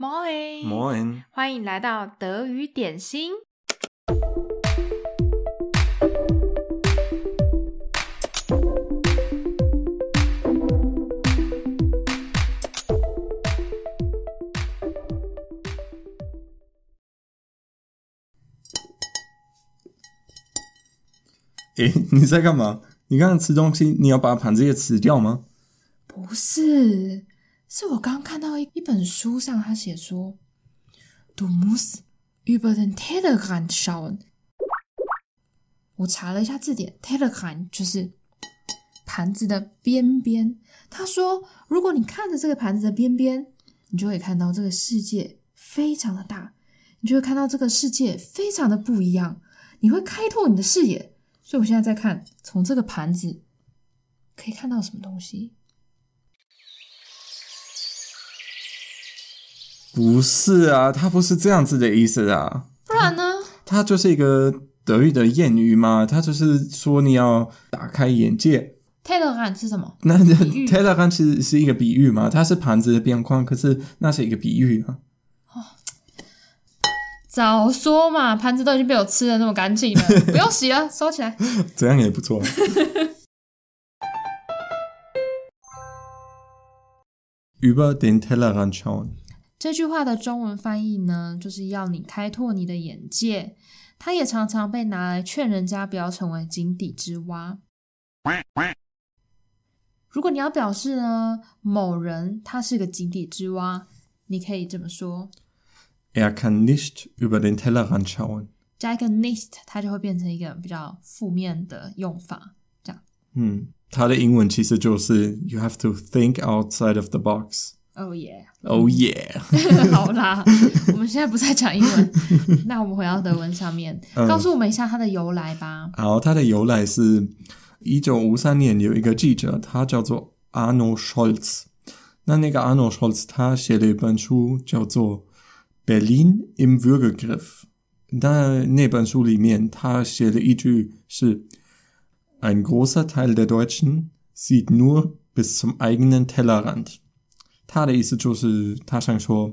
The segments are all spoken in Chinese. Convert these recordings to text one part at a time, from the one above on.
Moin，欢迎来到德语点心。诶，你在干嘛？你刚刚吃东西，你要把盘子也吃掉吗？不是，是我刚看到一一本书上，他写说，Du musst über den Tellerrand schauen。我查了一下字典，Tellerrand 就是盘子的边边。他说，如果你看着这个盘子的边边，你就会看到这个世界非常的大，你就会看到这个世界非常的不一样，你会开拓你的视野。所以我现在在看，从这个盘子可以看到什么东西？不是啊，它不是这样子的意思啊。不然呢？它就是一个德语的谚语嘛，它就是说你要打开眼界。Tellerrand 是什么？那 Tellerrand 是是一个比喻嘛？它是盘子的边框，可是那是一个比喻啊。早说嘛，盘子都已经被我吃的那么干净了，不用洗了，收起来。这样也不错。Über den Tellerrand schauen。这句话的中文翻译呢，就是要你开拓你的眼界。它也常常被拿来劝人家不要成为井底之蛙。如果你要表示呢，某人他是个井底之蛙，你可以这么说。Er kann nicht über den Tellerrand schauen。加一个 nicht，它就会变成一个比较负面的用法，这样。嗯，它的英文其实就是 You have to think outside of the box。Oh yeah! Oh yeah! 好啦，我们现在不再讲英文，那我们回到德文上面，嗯、告诉我们一下它的由来吧。好，它的由来是一九五三年有一个记者，他叫做 Arno Scholz。那那个 Arno Scholz 他写了一本书，叫做 Berlin im Würgegriff，那那本书里面，他写了一句是：Ein großer Teil der Deutschen sieht nur bis zum eigenen Tellerrand。 他的意思就是，他想说，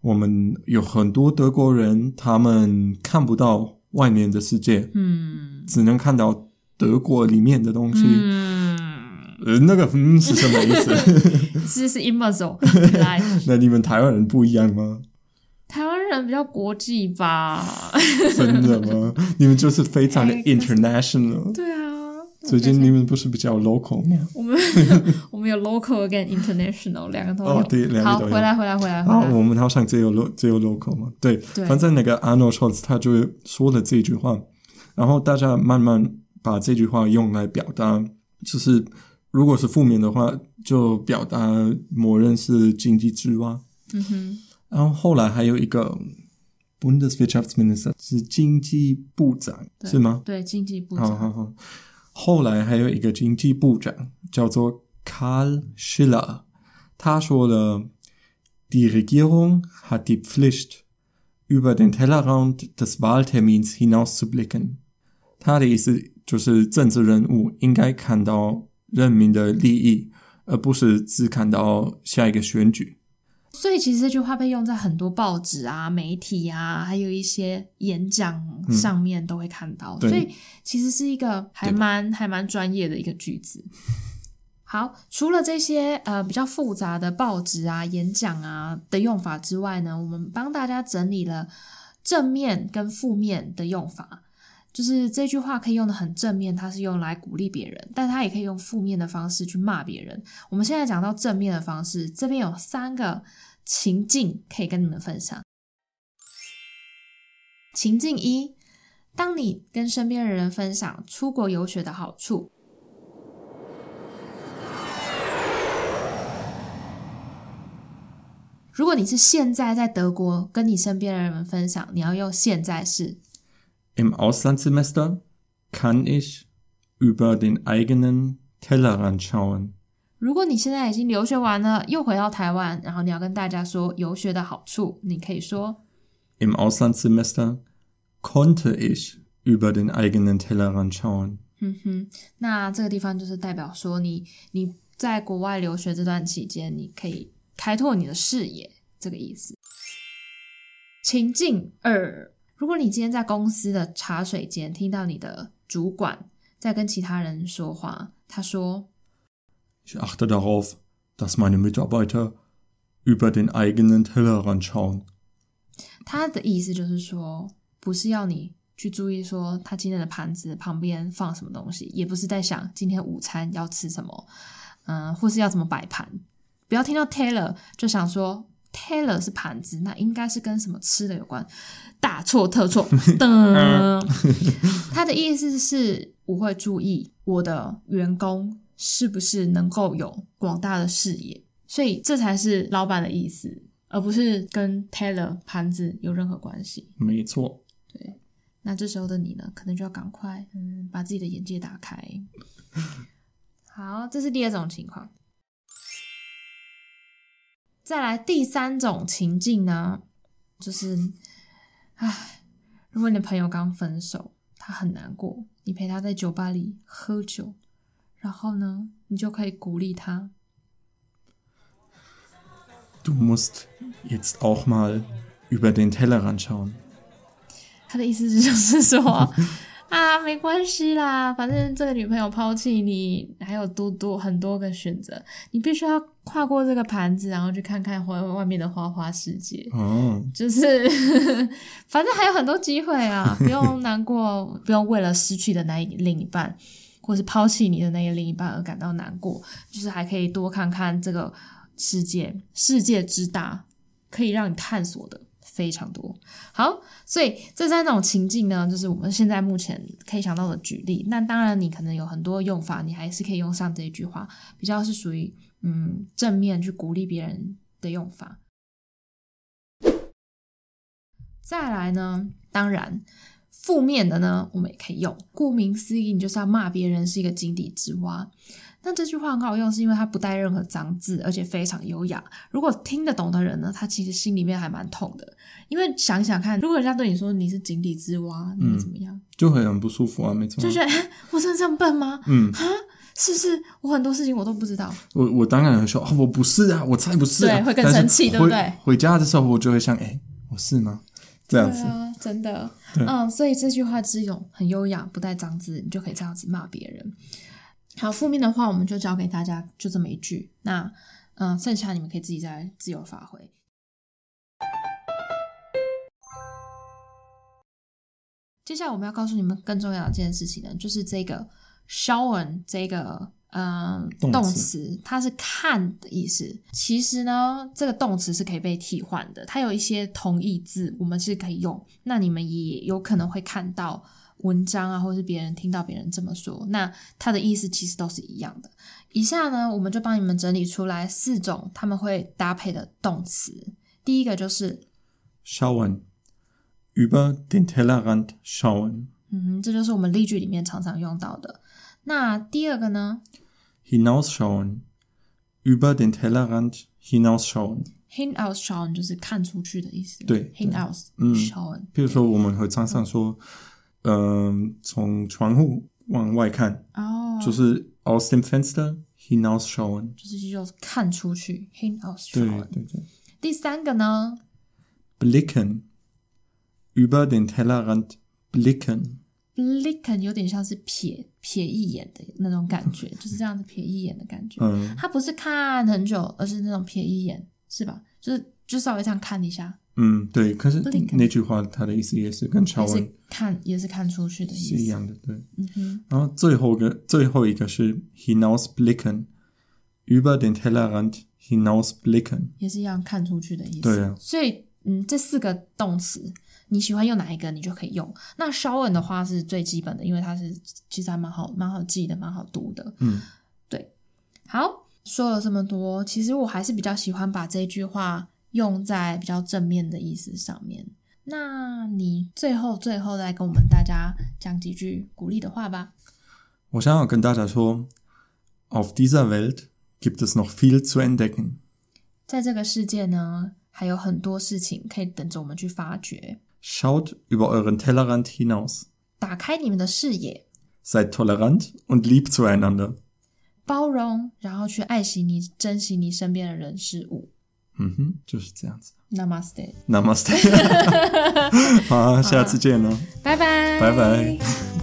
我们有很多德国人，他们看不到外面的世界，嗯，只能看到德国里面的东西。嗯，呃，那个嗯是什么意思？是是 immerso。那你们台湾人不一样吗？台湾人比较国际吧？真的吗？你们就是非常的 international。对啊，最近你们不是比较 local 吗？我们 我们有 local 跟 international 两个都有。哦，对，两个都有。好，回来，回来，回来。好，我们好像只有 lo 只有 local 嘛？对，对。反正那个 Arno Scholz 他就说了这句话，然后大家慢慢把这句话用来表达，就是如果是负面的话，就表达某人是经济之蛙。嗯哼。然后后来还有一个 Bundeswirtschaftsminister 是经济部长，是吗？对，经济部长。好好好。后来还有一个经济部长叫做 Karl Schiller，他说了：“Die Regierung hat die Pflicht, über den Tellerrand des Wahltermins hinauszublicken。”他的意思就是，政治人物应该看到人民的利益，而不是只看到下一个选举。所以其实这句话被用在很多报纸啊、媒体啊，还有一些演讲上面都会看到，嗯、所以其实是一个还蛮还蛮专业的一个句子。好，除了这些呃比较复杂的报纸啊、演讲啊的用法之外呢，我们帮大家整理了正面跟负面的用法。就是这句话可以用得很正面，它是用来鼓励别人，但它也可以用负面的方式去骂别人。我们现在讲到正面的方式，这边有三个情境可以跟你们分享。情境一，当你跟身边的人分享出国游学的好处，如果你是现在在德国跟你身边的人们分享，你要用现在式。Im Auslandssemester kann ich über den eigenen Tellerrand schauen. 如果你现在已经留学完了，又回到台湾，然后你要跟大家说游学的好处，你可以说：Im Auslandssemester konnte ich über den eigenen Tellerrand schauen. 哼哼，那这个地方就是代表说你你在国外留学这段期间，你可以开拓你的视野，这个意思。情境二：如果你今天在公司的茶水间听到你的主管在跟其他人说话，他说：“Ich achte darauf, dass meine Mitarbeiter über den eigenen Tellerrand schauen。”他的意思就是说，不是要你去注意说他今天的盘子旁边放什么东西，也不是在想今天午餐要吃什么，嗯，或是要怎么摆盘。不要听到 Taylor 就想说 Teller 是盘子，那应该是跟什么吃的有关。大错特错。噔，他的意思是我会注意我的员工是不是能够有广大的视野，所以这才是老板的意思，而不是跟 Taylor 盘子有任何关系。没错。对，那这时候的你呢，可能就要赶快嗯把自己的眼界打开。好，这是第二种情况。再来第三种情境呢，就是，唉，如果你的朋友刚分手，他很难过，你陪他在酒吧里喝酒，然后呢，你就可以鼓励他。Du musst jetzt auch mal über den Tellerrand schauen。他的意思就是说。啊，没关系啦，反正这个女朋友抛弃你，还有多多很多个选择，你必须要跨过这个盘子，然后去看看外外面的花花世界。哦，就是 反正还有很多机会啊，不用 难过，不用为了失去的那一另一半，或是抛弃你的那个另一半而感到难过，就是还可以多看看这个世界，世界之大，可以让你探索的。非常多，好，所以这三种情境呢，就是我们现在目前可以想到的举例。那当然，你可能有很多用法，你还是可以用上这一句话，比较是属于嗯正面去鼓励别人的用法。再来呢，当然负面的呢，我们也可以用。顾名思义，你就是要骂别人是一个井底之蛙。那这句话很好用，是因为它不带任何脏字，而且非常优雅。如果听得懂的人呢，他其实心里面还蛮痛的。因为想想看，如果人家对你说你是井底之蛙，你会怎么样？嗯、就会很不舒服啊，没错。就觉得我真的这么笨吗？嗯，啊，是不是？我很多事情我都不知道。我我当然会说哦，我不是啊，我才不是啊。对，会更生气，对不对？回家的时候我就会想，哎，我是吗？这样子，啊、真的。嗯，所以这句话是一种很优雅、不带脏字，你就可以这样子骂别人。好，负面的话我们就教给大家，就这么一句。那，嗯，剩下你们可以自己再自由发挥。接下来我们要告诉你们更重要的一件事情呢，就是这个 schauen 这个嗯动词，它是看的意思。其实呢，这个动词是可以被替换的，它有一些同义字，我们是可以用。那你们也有可能会看到。文章啊，或者是别人听到别人这么说，那他的意思其实都是一样的。以下呢，我们就帮你们整理出来四种他们会搭配的动词。第一个就是 schauen，über den Tellerrand schauen。嗯，这就是我们例句里面常常用到的。那第二个呢？hinausschauen，über den Tellerrand hinausschauen。hinausschauen 就是看出去的意思。对，hinaus，嗯，schauen。比如说，我们会常常说。嗯，从窗户往外看，哦、oh.，就是 aus dem Fenster hinausschauen，就是就是看出去，hinausschauen。对对对。第三个呢，blicken，über den Tellerrand blicken，blicken 有点像是瞥瞥一眼的那种感觉，就是这样子瞥一眼的感觉。嗯，他不是看很久，而是那种瞥一眼，是吧？就是就稍微这样看一下。嗯，对，可是那句话它的意思也是跟 schauen 看也是看出去的意思是一样的，对。嗯哼。然后最后个最后一个是 hinausblicken，über den Tellerrand hinausblicken，也是一样看出去的意思。对啊。所以，嗯，这四个动词你喜欢用哪一个，你就可以用。那 schauen 的话是最基本的，因为它是其实还蛮好蛮好记的，蛮好读的。嗯，对。好，说了这么多，其实我还是比较喜欢把这句话。用在比较正面的意思上面，那你最后最后再跟我们大家讲几句鼓励的话吧。我想要跟大家说，Auf dieser Welt gibt es noch viel zu entdecken。在这个世界呢，还有很多事情可以等着我们去发掘。Schaut über euren Tellerrand hinaus。打开你们的视野。Seid tolerant und lieb zueinander。包容，然后去爱惜你、珍惜你身边的人事物。嗯哼，就是这样子。Namaste。Namaste。好，下次见喽。拜拜。拜拜。